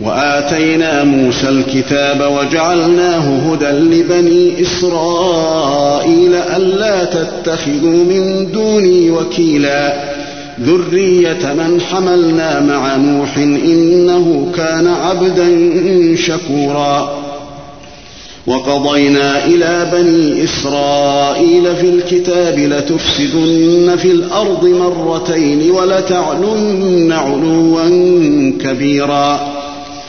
وآتينا موسى الكتاب وجعلناه هدى لبني إسرائيل ألا تتخذوا من دوني وكيلا. ذرية من حملنا مع نوح إنه كان عبدا شكورا. وقضينا إلى بني إسرائيل في الكتاب لتفسدن في الأرض مرتين ولتعلن علوا كبيرا.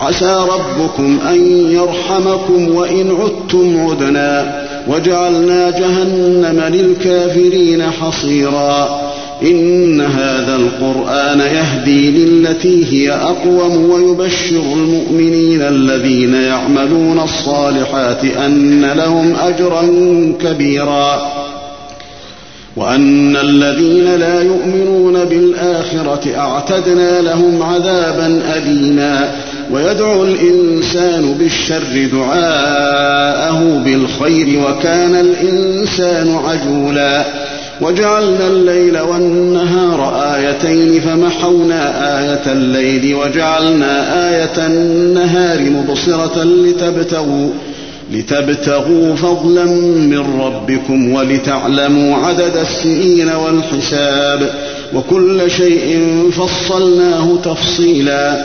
عسى ربكم أن يرحمكم وإن عدتم عدنا وجعلنا جهنم للكافرين حصيرا إن هذا القرآن يهدي للتي هي أقوم ويبشر المؤمنين الذين يعملون الصالحات أن لهم أجرا كبيرا وأن الذين لا يؤمنون بالآخرة أعتدنا لهم عذابا أليما ويدعو الإنسان بالشر دعاءه بالخير وكان الإنسان عجولا. وجعلنا الليل والنهار آيتين فمحونا آية الليل وجعلنا آية النهار مبصرة لتبتغوا لتبتغوا فضلا من ربكم ولتعلموا عدد السنين والحساب. وكل شيء فصلناه تفصيلا.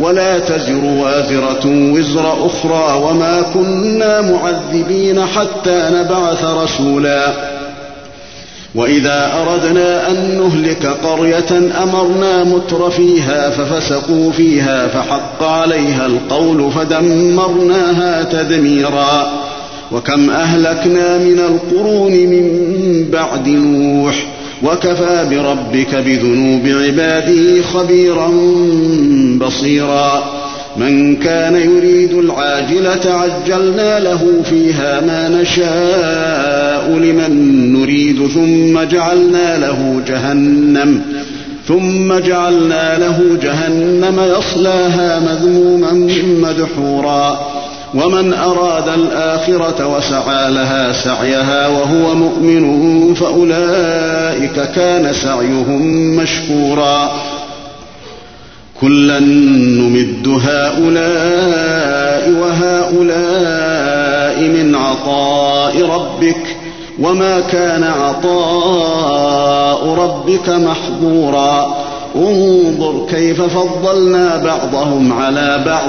ولا تزر وازرة وزر أخرى وما كنا معذبين حتى نبعث رسولا. وإذا أردنا أن نهلك قرية أمرنا متر فيها ففسقوا فيها فحق عليها القول فدمرناها تدميرا. وكم أهلكنا من القرون من بعد نوح وكفى بربك بذنوب عباده خبيرا بصيرا. من كان يريد العاجلة عجلنا له فيها ما نشاء لمن نريد ثم جعلنا له جهنم ثم جعلنا له جهنم يصلاها مذموما مدحورا. ومن أراد الآخرة وسعى لها سعيها وهو مؤمن فأولئك كان سعيهم مشكورا. كلا نمد هؤلاء وهؤلاء من عطاء ربك وما كان عطاء ربك محظورا. انظر كيف فضلنا بعضهم على بعض.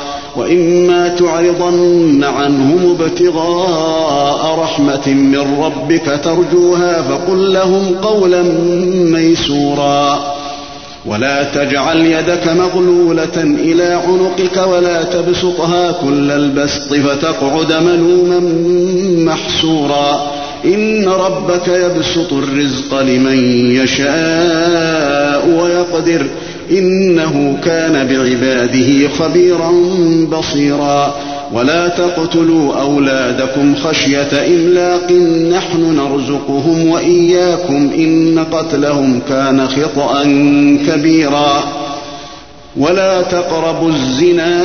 وإما تعرضن عنهم ابتغاء رحمة من ربك ترجوها فقل لهم قولا ميسورا. ولا تجعل يدك مغلولة إلى عنقك ولا تبسطها كل البسط فتقعد ملوما محسورا إن ربك يبسط الرزق لمن يشاء ويقدر. إنه كان بعباده خبيرا بصيرا. ولا تقتلوا أولادكم خشية إملاق نحن نرزقهم وإياكم إن قتلهم كان خطأ كبيرا. ولا تقربوا الزنا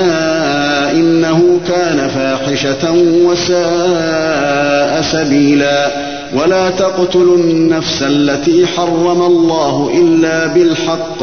إنه كان فاحشة وساء سبيلا. ولا تقتلوا النفس التي حرم الله إلا بالحق.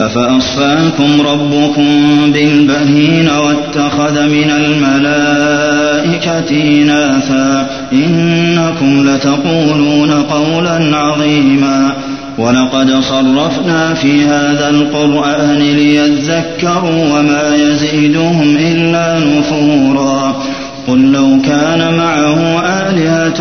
أفأصفاكم ربكم بالبنين واتخذ من الملائكة إناثا؟ إنكم لتقولون قولا عظيما. ولقد صرفنا في هذا القرآن ليذكروا وما يزيدهم إلا نفورا. قل لو كان معه آلهة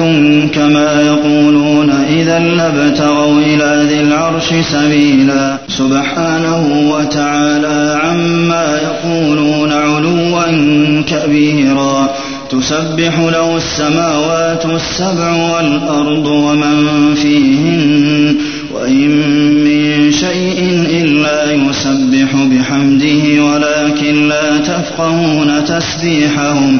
كما يقولون إذا لابتغوا إلى ذي العرش سبيلا. سبحانه وتعالى عما يقولون علوا كبيرا. تسبح له السماوات السبع والأرض ومن فيهن وإن من شيء إلا يسبح بحمده ولكن لا تفقهون تسبيحهم.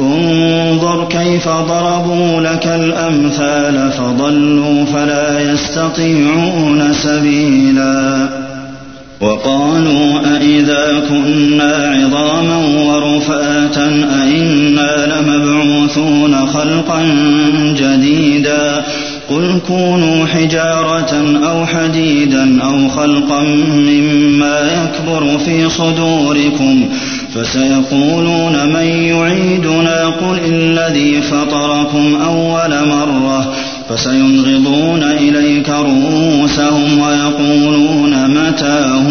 انظر كيف ضربوا لك الأمثال فضلوا فلا يستطيعون سبيلا. وقالوا أإذا كنا عظاما ورفاتا أإنا لمبعوثون خلقا جديدا. قل كونوا حجارة أو حديدا أو خلقا مما يكبر في صدوركم فسيقولون من يعيدنا قل الذي فطركم أول مرة فسينغضون إليك رؤوسهم ويقولون متاه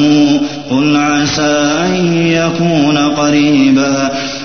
قل عسى أن يكون قريبا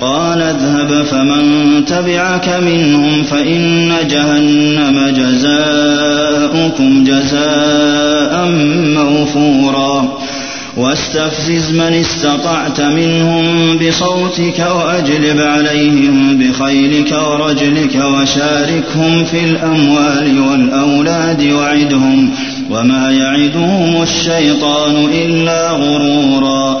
قال اذهب فمن تبعك منهم فإن جهنم جزاؤكم جزاء موفورا. واستفزز من استطعت منهم بصوتك وأجلب عليهم بخيلك ورجلك وشاركهم في الأموال والأولاد وعدهم وما يعدهم الشيطان إلا غرورا.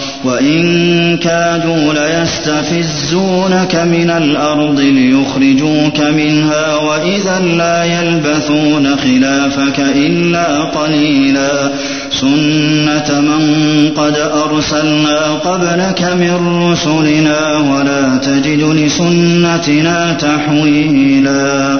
وإن كادوا ليستفزونك من الأرض ليخرجوك منها وإذا لا يلبثون خلافك إلا قليلا سنة من قد أرسلنا قبلك من رسلنا ولا تجد لسنتنا تحويلا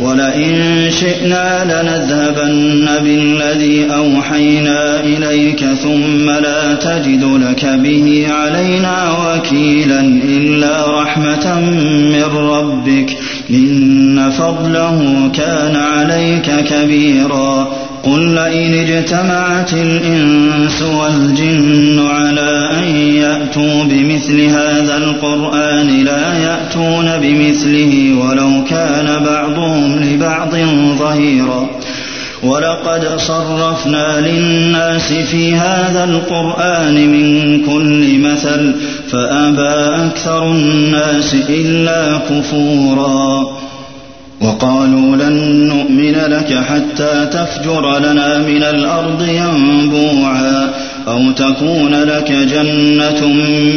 ولئن شئنا لنذهبن بالذي أوحينا إليك ثم لا تجد لك به علينا وكيلا إلا رحمة من ربك إن فضله كان عليك كبيرا قل لئن اجتمعت الإنس والجن على أن يأتوا بمثل هذا القرآن لا يأتون بمثله ولو كان بعضهم لبعض ظهيرا ولقد صرفنا للناس في هذا القرآن من كل مثل فأبى أكثر الناس إلا كفورا وقالوا لن نؤمن لك حتى تفجر لنا من الأرض ينبوعا أو تكون لك جنة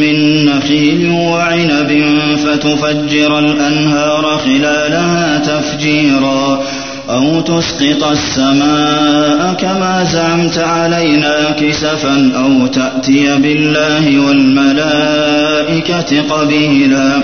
من نخيل وعنب فتفجر الأنهار خلالها تفجيرا أو تسقط السماء كما زعمت علينا كسفا أو تأتي بالله والملائكة قبيلا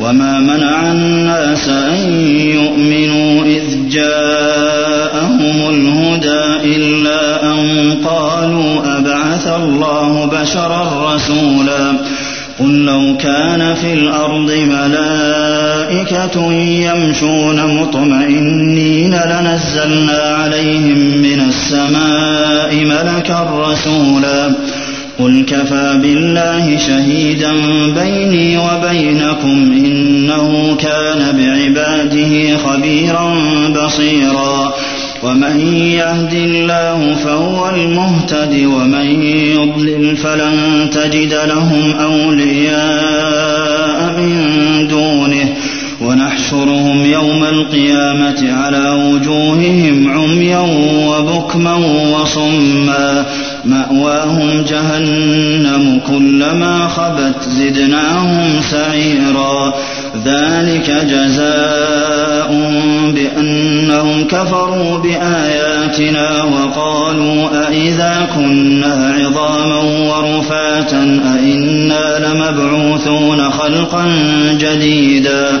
وما منع الناس أن يؤمنوا إذ جاءهم الهدى إلا أن قالوا أبعث الله بشرا رسولا قل لو كان في الأرض ملائكة يمشون مطمئنين لنزلنا عليهم من السماء ملكا رسولا قل كفى بالله شهيدا بيني وبينكم إنه كان بعباده خبيرا بصيرا. ومن يهد الله فهو المهتد ومن يضلل فلن تجد لهم أولياء من دونه. ونحشرهم يوم القيامة على وجوههم عميا وبكما وصما. مأواهم جهنم كلما خبت زدناهم سعيرا. ذلك جزاء بأنهم كفروا بآياتنا وقالوا أإذا كنا عظاما ورفاتا أإنا لمبعوثون خلقا جديدا.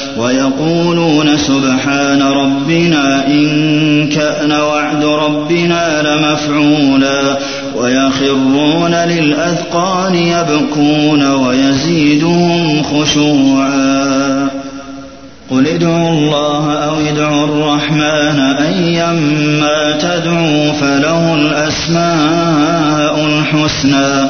ويقولون سبحان ربنا إن كان وعد ربنا لمفعولا ويخرون للأذقان يبكون ويزيدهم خشوعا قل ادعوا الله أو ادعوا الرحمن أيما تدعوا فله الأسماء الحسنى